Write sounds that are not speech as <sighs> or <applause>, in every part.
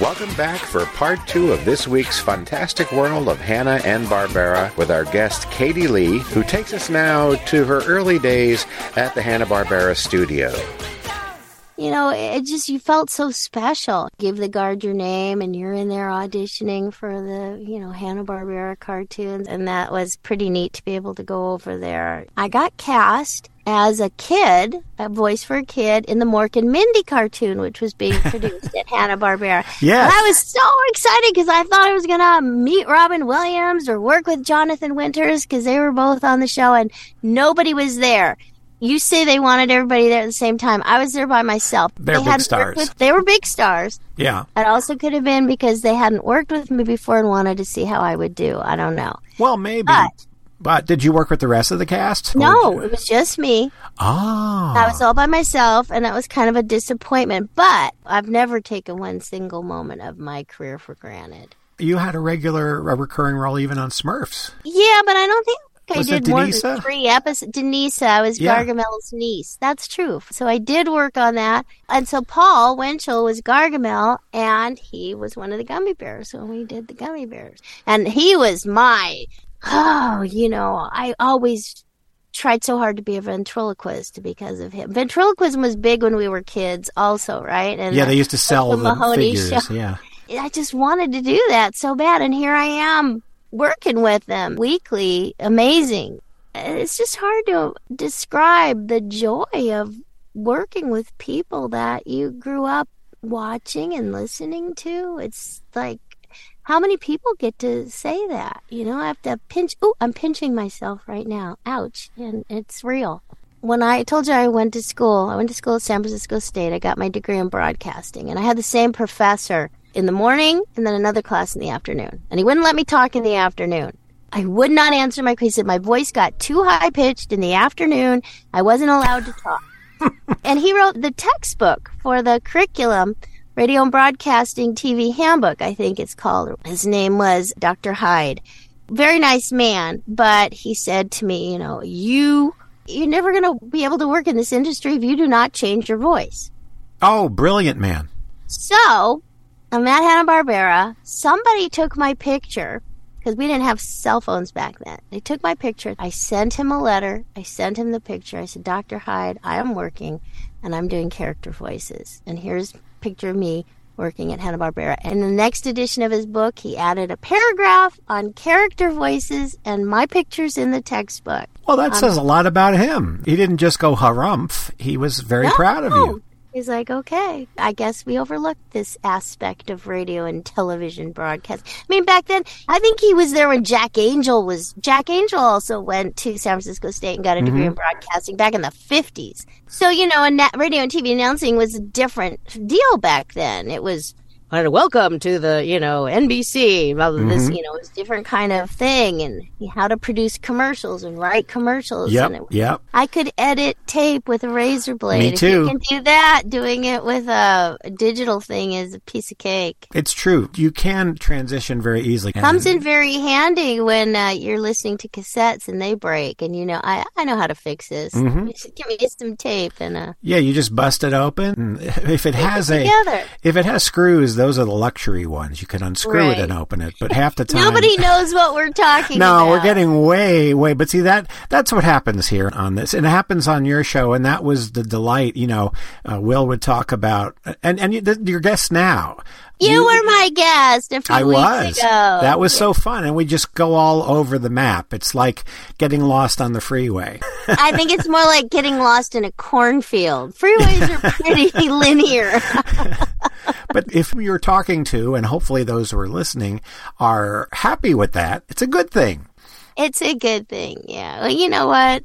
Welcome back for part two of this week's fantastic world of Hanna and Barbera with our guest Katie Leigh, who takes us now to her early days at the Hanna Barbera studio. You know, it just you felt so special. Give the guard your name, and you're in there auditioning for the you know Hanna Barbera cartoons, and that was pretty neat to be able to go over there. I got cast as a kid, a voice for a kid in the Mork and Mindy cartoon, which was being <laughs> produced at Hanna Barbera. Yeah, And I was so excited because I thought I was going to meet Robin Williams or work with Jonathan Winters because they were both on the show and nobody was there. You say they wanted everybody there at the same time. I was there by myself. They're they big stars. With, they were big stars. Yeah. It also could have been because they hadn't worked with me before and wanted to see how I would do. I don't know. Well, maybe. But- But did you work with the rest of the cast? No, it was just me. Oh. I was all by myself, and that was kind of a disappointment. But I've never taken one single moment of my career for granted. You had a regular, a recurring role even on Smurfs. Yeah, but I don't think I Was did more than three episodes. Denisa, I was Yeah. Gargamel's niece. That's true. So I did work on that. And so Paul Winchell was Gargamel, and he was one of the Gummi Bears. when we did the Gummi Bears. And he was my, oh, you know, I always tried so hard to be a ventriloquist because of him. Ventriloquism was big when we were kids, also, right? And Yeah, they used to sell the the, Mahoney figures. show. Yeah. <laughs> I just wanted to do that so bad, and here I am working with them weekly. Amazing. It's just hard to describe the joy of working with people that you grew up watching and listening to. It's like, how many people get to say that? You know, I have to pinch. Oh, I'm pinching myself right now. Ouch. And it's real. When I told you I went to school, I went to school at San Francisco State. I got my degree in broadcasting, and I had the same professor in the morning and then another class in the afternoon. And he wouldn't let me talk in the afternoon. I would not answer my question. My voice got too high pitched in the afternoon. I wasn't allowed to talk. <laughs> and he wrote the textbook for the curriculum, Radio and Broadcasting TV Handbook, I think it's called. His name was Dr. Hyde. Very nice man, but he said to me, you know, you you're never going to be able to work in this industry if you do not change your voice. Oh, brilliant man. So, I'm at Hanna Barbera. Somebody took my picture because we didn't have cell phones back then. They took my picture. I sent him a letter. I sent him the picture. I said, Dr. Hyde, I am working and I'm doing character voices. And here's a picture of me working at Hanna Barbera. And the next edition of his book, he added a paragraph on character voices and my pictures in the textbook. Well, that um, says a lot about him. He didn't just go harumph. He was very proud of you. He's like, okay, I guess we overlooked this aspect of radio and television broadcast. I mean, back then, I think he was there when Jack Angel was. Jack Angel also went to San Francisco State and got a degree in mm-hmm. broadcasting back in the 50s. So, you know, and radio and TV announcing was a different deal back then. It was, "Uh, welcome to the, you know, NBC, rather than this, you know, it was a different kind of thing and how to produce commercials and write commercials. Yep, And it yep. I could edit tape with a razor blade. Me If too. you can do that, doing it with a, a digital thing is a piece of cake. It's true. You can transition very easily. Comes in very handy when uh, you're listening to cassettes and they break, and you know I I know how to fix this. Mm-hmm. Just Give me some tape and uh, Yeah, you just bust it open. and <laughs> If it has a, together. if it has screws, those are the luxury ones. You can unscrew it and open it. But half the <laughs> time, nobody knows what we're talking about. No, about. we're getting way, way. But see that that's what happens here on this, and it happens on your show, and that was the delight. You know, uh, Will would talk about, and and you, your guest now. You were my guest a few I weeks was. ago. That was so fun, and we just go all over the map. It's like getting lost on the freeway. <laughs> I think it's more like getting lost in a cornfield. Freeways are <laughs> pretty linear. But if you're talking to, and hopefully those who are listening are happy with that, it's a good thing. It's a good thing, yeah. Well, you know what?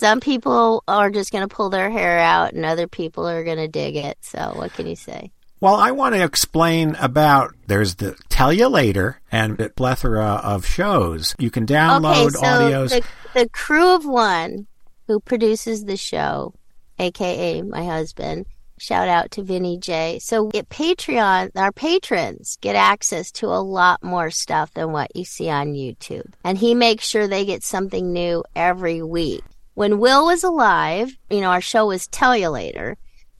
Some people are just going to pull their hair out, and other people are going to dig it. So, what can you say? Well, I want to explain about there's the Tell You Later and a plethora of shows. You can download okay, so audios. The, the crew of one who produces the show, aka my husband, shout out to Vinny J. So at Patreon, our patrons get access to a lot more stuff than what you see on YouTube. And he makes sure they get something new every week. When Will was alive, you know, our show was Tell You Later.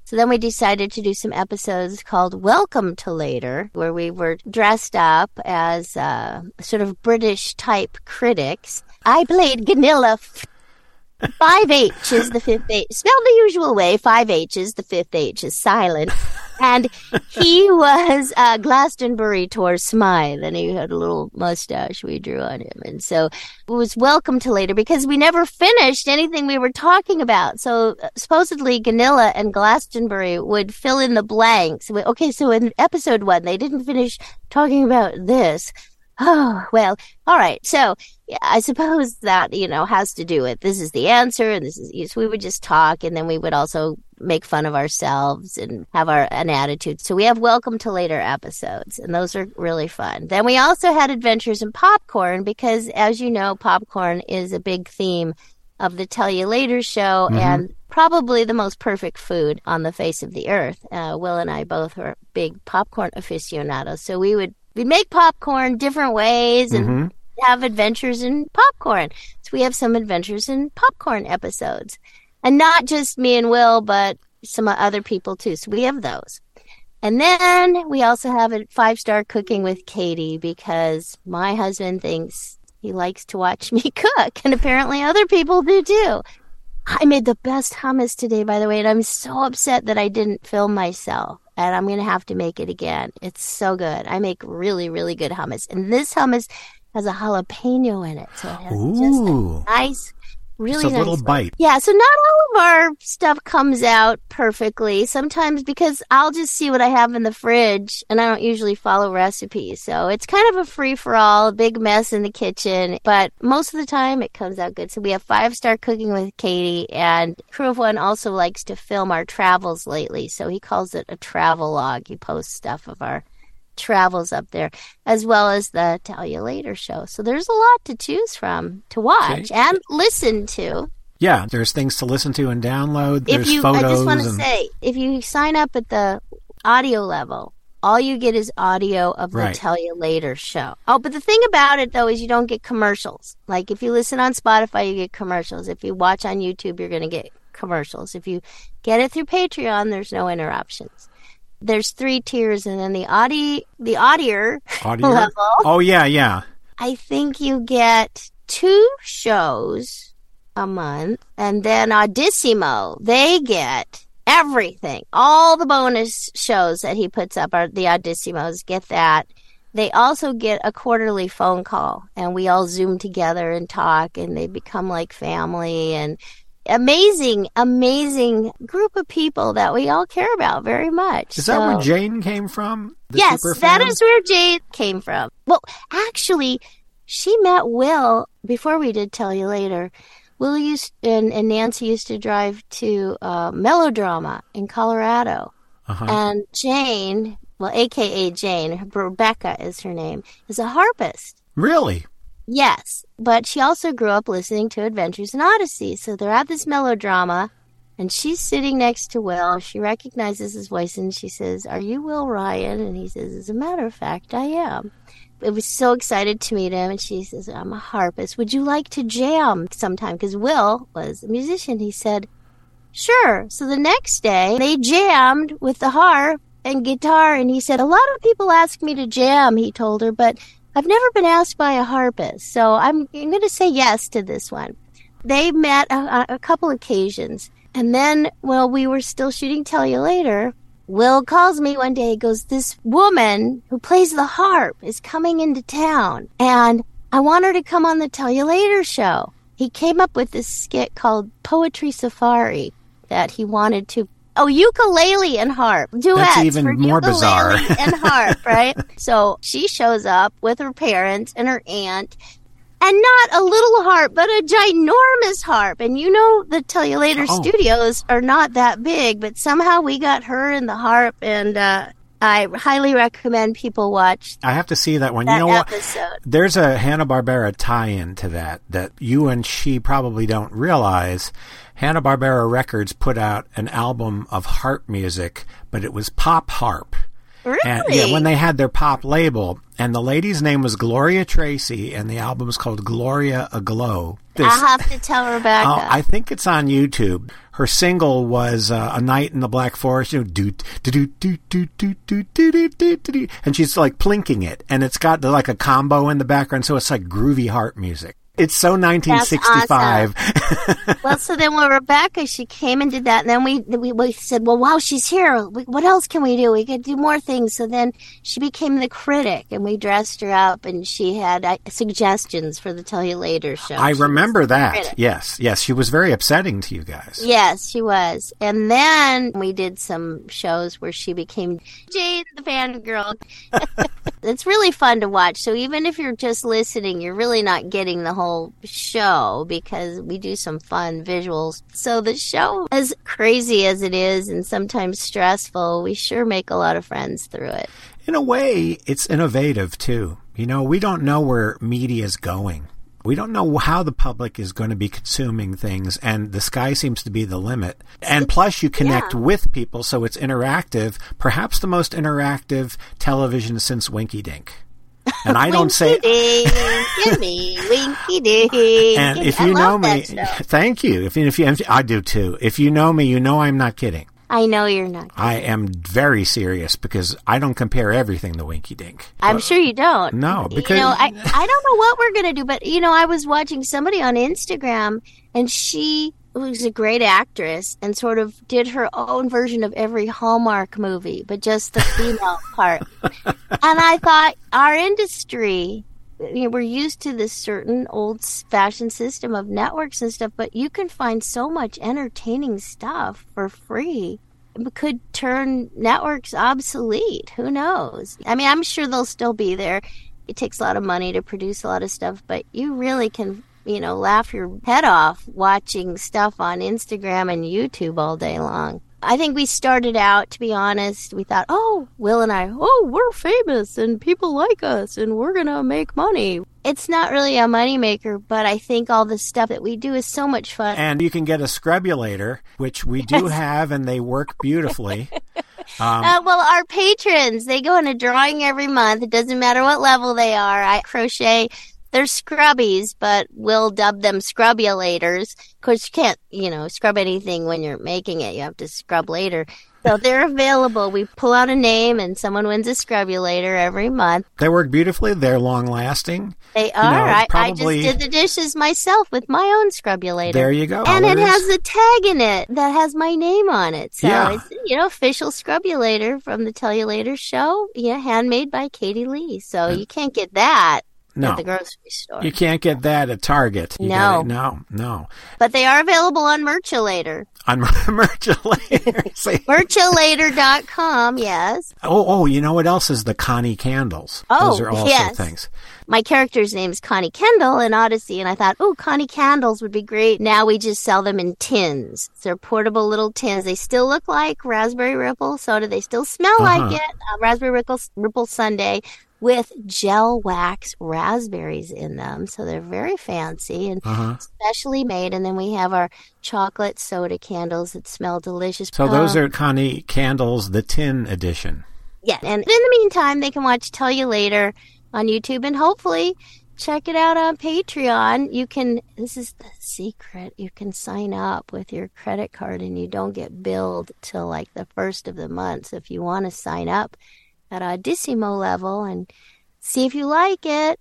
So then we decided to do some episodes called Welcome to Later, where we were dressed up as uh, sort of British type critics. I played Ganilla. Five H is the fifth H. Spelled the usual way. Five H is the fifth H is silent. And he <laughs> was uh, Glastonbury Tor Smythe, and he had a little mustache we drew on him. And so it was welcome to later because we never finished anything we were talking about. So uh, supposedly Ganilla and Glastonbury would fill in the blanks. Okay, so in episode one, they didn't finish talking about this. <sighs> Oh, well, all right. So yeah, I suppose that, you know, has to do with this is the answer and this is, so we would just talk and then we would also make fun of ourselves and have our, an attitude. So we have welcome to later episodes and those are really fun. Then we also had adventures in popcorn because as you know, popcorn is a big theme of the Tell You Later show mm-hmm. and probably the most perfect food on the face of the earth. Uh, Will and I both are big popcorn aficionados. So we would we'd make popcorn different ways and mm-hmm. Have adventures in popcorn. So we have some adventures in popcorn episodes. And not just me and Will, but some other people too. So we have those. And then we also have a five star cooking with Katie because my husband thinks he likes to watch <laughs> me cook. And apparently other people do too. I made the best hummus today, by the way, and I'm so upset that I didn't film myself and I'm going to have to make it again. It's so good. I make really, really good hummus. And this hummus has a jalapeno in it. So it has Ooh. just a nice really Just a nice little bite. Yeah, so not all of our stuff comes out perfectly. Sometimes because I'll just see what I have in the fridge and I don't usually follow recipes. So it's kind of a free for all, a big mess in the kitchen, but most of the time it comes out good. So we have five star cooking with Katie and Crew of One also likes to film our travels lately. So he calls it a travel log. He posts stuff of our travels up there, as well as the Tell You Later show. So there's a lot to choose from to watch okay. and listen to. Yeah, there's things to listen to and download. There's if you, photos. I just want to and... say, if you sign up at the audio level, all you get is audio of the right. Tell You Later show. Oh, but the thing about it though is you don't get commercials. Like if you listen on Spotify, you get commercials. If you watch on YouTube, you're going to get commercials. If you get it through Patreon, there's no interruptions there's three tiers, and then the audi the audier, audier? level. Oh yeah, yeah. I think you get two shows a month, and then Audissimo they get everything. All the bonus shows that he puts up are the Audissimos get that. They also get a quarterly phone call, and we all zoom together and talk, and they become like family. And amazing, amazing group of people that we all care about very much. Is so, that where Jane came from? yes, that is where Jane came from. Well, actually, she met Will before we did tell you later. Will used and, and Nancy used to drive to uh, Melodrama in Colorado, uh-huh. and Jane, well, AKA Jane, Rebecca is her name, is a harpist. Really? Yes, but she also grew up listening to Adventures in Odyssey. So they're at this melodrama, and she's sitting next to Will. She recognizes his voice and she says, Are you Will Ryan? And he says, As a matter of fact, I am. I was so excited to meet him, and she says, I'm a harpist. Would you like to jam sometime? Because Will was a musician. He said, Sure. So the next day, they jammed with the harp and guitar, and he said, A lot of people ask me to jam, he told her, but I've never been asked by a harpist, so I'm, I'm going to say yes to this one. They met a, a couple occasions, and then, well, we were still shooting Tell You Later. Will calls me one day, goes, This woman who plays the harp is coming into town, and I want her to come on the Tell You Later show. He came up with this skit called Poetry Safari that he wanted to Oh, ukulele and harp duets. That's even more bizarre. and <laughs> harp, right? So she shows up with her parents and her aunt, and not a little harp, but a ginormous harp. And you know, the Tell You Later oh. studios are not that big, but somehow we got her and the harp, and uh, I highly recommend people watch I have to see that one. that you know what? There's a Hanna Barbera tie-in to that that you and she probably don't realize. Hanna Barbera Records put out an album of harp music, but it was pop harp. Really? And, yeah, when they had their pop label, and the lady's name was Gloria Tracy, and the album is called Gloria Aglow. This- I'll have to tell Rebecca. Oh, I think it's on YouTube. Her single was uh, "A Night in the Black Forest," you know, do do do do do do do do do do do, and she's like plinking it, and it's got like a combo in the background, so it's like groovy harp music. It's so 1965. <laughs> well, so then when Rebecca, she came and did that, and then we we, we said, well, wow, she's here. We, what else can we do? We could do more things. So then she became the critic, and we dressed her up, and she had uh, suggestions for the Tell You Later show. I She remember that. Yes, yes, she was very upsetting to you guys. Yes, she was. And then we did some shows where she became Jade the fangirl. <laughs> <laughs> it's really fun to watch. So even if you're just listening, you're really not getting the whole show because we do some fun visuals. So the show, as crazy as it is and sometimes stressful, we sure make a lot of friends through it. In a way, it's innovative too. You know, we don't know where media is going. We don't know how the public is going to be consuming things, and the sky seems to be the limit. And plus, you connect yeah. with people, so it's interactive. Perhaps the most interactive television since Winky Dink. <laughs> And I don't say. Winky dink, me winky dink. And if you know me, thank you. If, if you, I do too. If you know me, you know I'm not kidding. I know you're not. I am very serious because I don't compare everything to Winky Dink. I'm sure you don't. No, because you know, I I don't know what we're gonna do, but you know, I was watching somebody on Instagram, and she was a great actress and sort of did her own version of every Hallmark movie, but just the female <laughs> part. And I thought our industry. You know, we're used to this certain old fashioned system of networks and stuff, but you can find so much entertaining stuff for free could turn networks obsolete. Who knows? I mean, I'm sure they'll still be there. It takes a lot of money to produce a lot of stuff, but you really can, you know, laugh your head off watching stuff on Instagram and YouTube all day long. I think we started out, to be honest, we thought, oh, Will and I, oh, we're famous and people like us and we're going to make money. It's not really a moneymaker, but I think all the stuff that we do is so much fun. And you can get a scrubulator, which we do have, and they work beautifully. <laughs> Um, Uh, well, our patrons, they go in a drawing every month. It doesn't matter what level they are. I crochet. They're scrubbies, but we'll dub them scrubulators. Of course, you can't, you know, scrub anything when you're making it. You have to scrub later. So they're available. We pull out a name and someone wins a scrubulator every month. they work beautifully. They're long lasting. They are. know, I, probably- I just did the dishes myself with my own scrubulator. There you go. And it has a tag in it that has my name on it. So Yeah. it's, you know, official scrubulator from the Tell You Later show. Yeah, handmade by Katie Leigh. So mm. you can't get that no. at the grocery store. You can't get that at Target. You No. gotta- no, no. But they are available on Merchulator. On <laughs> Merchulator. <laughs> Merchulator.com, yes. Oh, oh, you know what else is the Connie candles? Oh, Those are also yes. things. My character's name is Connie Kendall in Odyssey, and I thought, oh, Connie candles would be great. Now we just sell them in tins. They're portable little tins. They still look like Raspberry Ripple soda. They still smell Uh-huh. like it. Uh, Raspberry Ripple, Ripple Sunday with gel wax raspberries in them. So they're very fancy and Uh-huh. specially made. And then we have our chocolate soda candles that smell delicious. So those Uh, are Connie candles, the tin edition. yeah. And in the meantime, they can watch Tell You Later on YouTube and hopefully check it out on Patreon. You can, this is the secret, you can sign up with your credit card and you don't get billed till like the first of the month. So if you want to sign up at Audissimo level and see if you like it,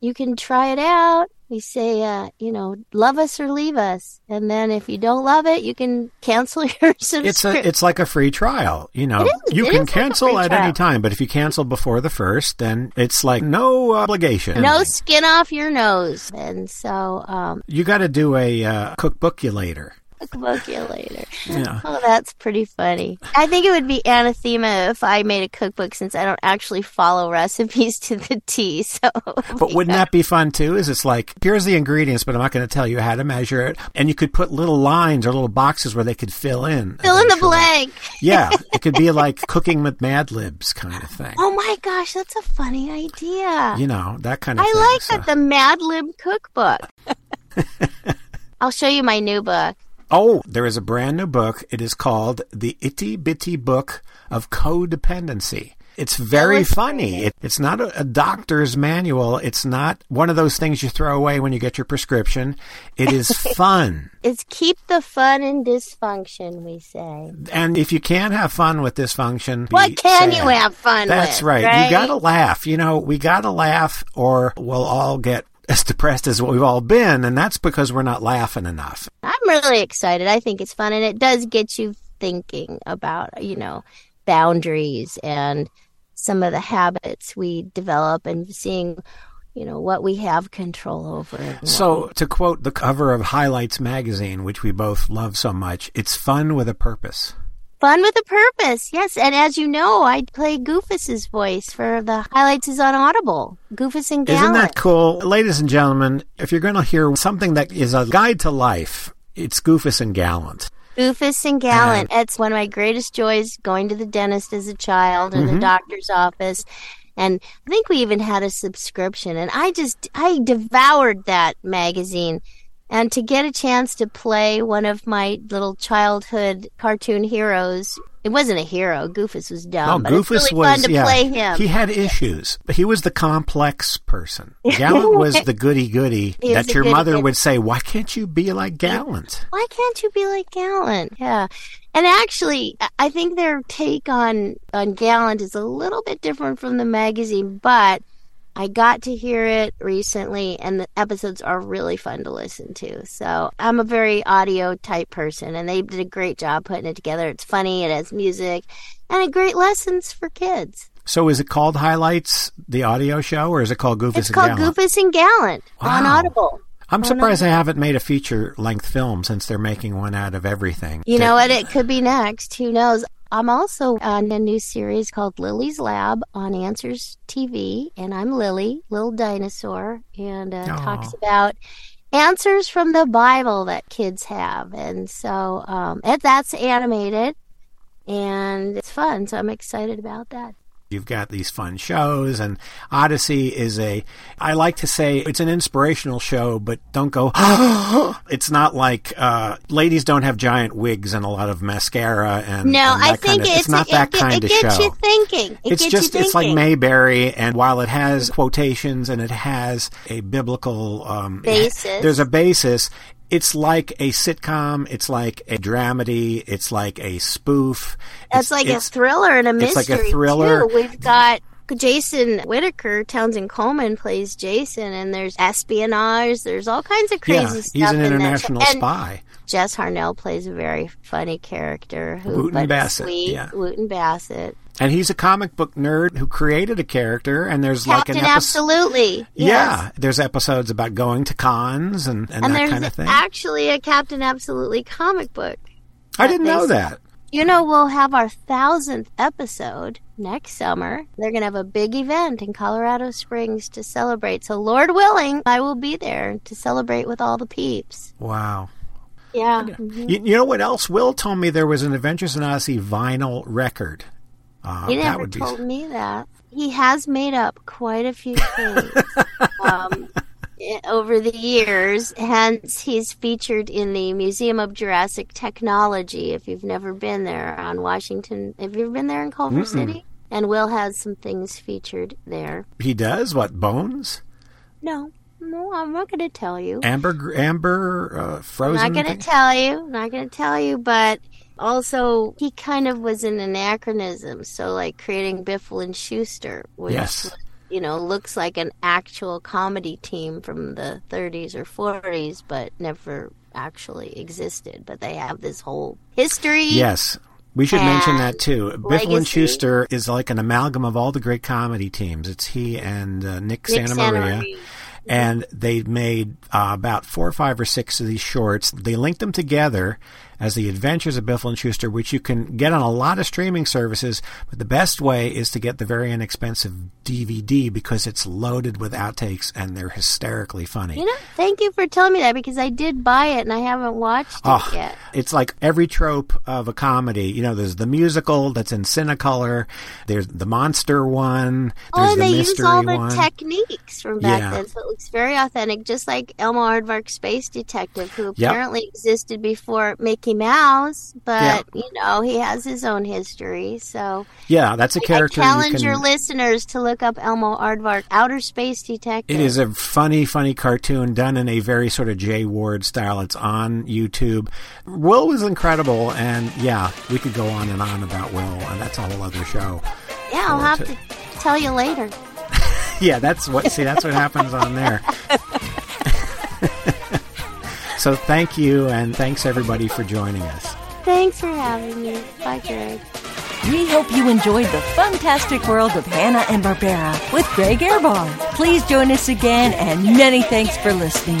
you can try it out. We say, uh, you know, love us or leave us. And then if you don't love it, you can cancel <laughs> your subscription. It's a it's like a free trial. You know, is. you can is like cancel at any time, but if you cancel before the first, then it's like no obligation. no skin off your nose. And so, um, You got to do a uh, cookbookulator. Cookbookulator. Yeah. Oh, that's pretty funny. I think it would be anathema if I made a cookbook since I don't actually follow recipes to the T. <laughs> So, But wouldn't that be fun too? Is it's like here's the ingredients, but I'm not going to tell you how to measure it, and you could put little lines or little boxes where they could fill in. fill in the blank? Yeah, <laughs> it could be like cooking with Mad Libs kind of thing. Oh my gosh, that's a funny idea. You know that kind of. I thing. like so- that the Mad Lib cookbook. <laughs> I'll show you my new book. Oh, there is a brand new book. It is called The Itty Bitty Book of Codependency. It's very oh, funny. It, it's not a, a doctor's manual. It's not one of those things you throw away when you get your prescription. It is <laughs> fun. It's keep the fun in dysfunction, we say. And if you can't have fun with dysfunction, What can sad. you have fun That's with? right. You got to laugh. You know, we got to laugh or we'll all get as depressed as what we've all been. And that's because we're not laughing enough. I'm really excited. I think it's fun and it does get you thinking about, you know, boundaries and some of the habits we develop and seeing, you know, what we have control over. So, to quote the cover of Highlights magazine, which we both love so much, it's fun with a purpose. Fun with a purpose, yes. And as you know, I play Goofus's voice for the highlights is on Audible. Goofus and Gallant. Isn't that cool? Ladies and gentlemen, if you're going to hear something that is a guide to life, it's Goofus and Gallant. Goofus and Gallant. it's one of my greatest joys going to the dentist as a child and the mm-hmm. doctor's office. And I think we even had a subscription. And I just, I devoured that magazine. And to get a chance to play one of my little childhood cartoon heroes, it wasn't a hero. Goofus was dumb. No, but Goofus really was fun to yeah. play him. He had issues, but he was the complex person. <laughs> Gallant was the <laughs> goody goody that your mother would say, "Why can't you be like Gallant?" why can't you be like Gallant? Yeah. And actually, I- I think their take on, on Gallant is a little bit different from the magazine, but I got to hear it recently and the episodes are really fun to listen to. So I'm a very audio type person and they did a great job putting it together. It's funny, it has music and great lessons for kids. So, is it called Highlights, the audio show, or is it called Goofus It's and called Gallant? Goofus and Gallant on Audible. I'm surprised they haven't made a feature length film since they're making one out of everything. You know what? It could be next. Who knows? I'm also on a new series called Lily's Lab on Answers TV, and I'm Lily, little dinosaur, and uh, talks about answers from the Bible that kids have, and so um, and that's animated, and it's fun. So I'm excited about that. You've got these fun shows, and Odyssey is a, I like to say it's an inspirational show, but don't go, <gasps> it's not like, uh, ladies don't have giant wigs and a lot of mascara and, No, and I that kind think of, it's it's not it, that it, kind it of gets show. you thinking. It it's just you it's like. Mayberry, and while it has quotations and it has a biblical um, Basis. there's a basis. It's like a sitcom. It's like a dramedy. It's like a spoof. It's like a thriller and a mystery. it's like a thriller. too. We've got Jason Whitaker, Townsend Coleman plays Jason, and there's espionage. There's all kinds of crazy yeah, stuff. he's an in international. And spy. Jess Harnell plays a very funny character who, Wooton Bassett, sweet, yeah. Wooton Bassett, And he's a comic book nerd who created a character, and there's like an episode. Absolutely, Yeah, yes. there's episodes about going to cons and, and, And that kind of thing. actually a Captain Absolutely comic book. I didn't know that. You know, we'll have our thousandth episode next summer. They're going to have a big event in Colorado Springs to celebrate. So, Lord willing, I will be there to celebrate with all the peeps. Wow. Yeah. You, you know what else? Will told me there was an Adventures in Odyssey vinyl record. Uh, He never would be told me that. He has made up quite a few things <laughs> um, over the years. Hence, he's featured in the Museum of Jurassic Technology. If you've never been there on Washington, have you ever been there in Culver City? And Will has some things featured there. he does what Bones, No, no, I'm not going to tell you. Amber, Amber, uh, I'm Frozen. not going to tell you. Not going to tell you, but also he kind of was an anachronism. So like creating Biffle and Shooster, which Yes. you know looks like an actual comedy team from the 30s or 40s, but never actually existed. But they have this whole history. Yes. We should mention that too. Biffle and. Shooster is like an amalgam of all the great comedy teams. It's he and uh, Nick, Nick Santa Santa and they made uh, about four or five or six of these shorts. They linked them together as The Adventures of Biffle and Shooster, which you can get on a lot of streaming services. But the best way is to get the very inexpensive DVD because it's loaded with outtakes and they're hysterically funny. You know, thank you for telling me that because I did buy it and I haven't watched Oh, it ah, yet. it's like every trope of a comedy. You know, there's the musical that's in Cinecolor. There's the monster one. There's Oh, and the they use all the one. techniques from back Yeah. then, so it looks very authentic, just like Elmo Aardvark Space Detective, who Yep. apparently existed before Mickey Mouse, but Yeah. you know he has his own history. So yeah, that's a character. I you challenge can- your listeners to look up Elmo Aardvark, Outer Space Detective. It is a funny, funny cartoon done in a very sort of Jay Ward style. It's on YouTube. Will was incredible, and yeah, we could go on and on about Will, and that's a whole other show. yeah, I'll have to- to tell you later. <laughs> Yeah, that's what. See, that's what happens on there. <laughs> so thank you, and thanks everybody for joining us. Thanks for having me. Bye, Greg. We hope you enjoyed the fantastic world of Hanna and Barbera with Greg Ehrbar. Please join us again, and many thanks for listening.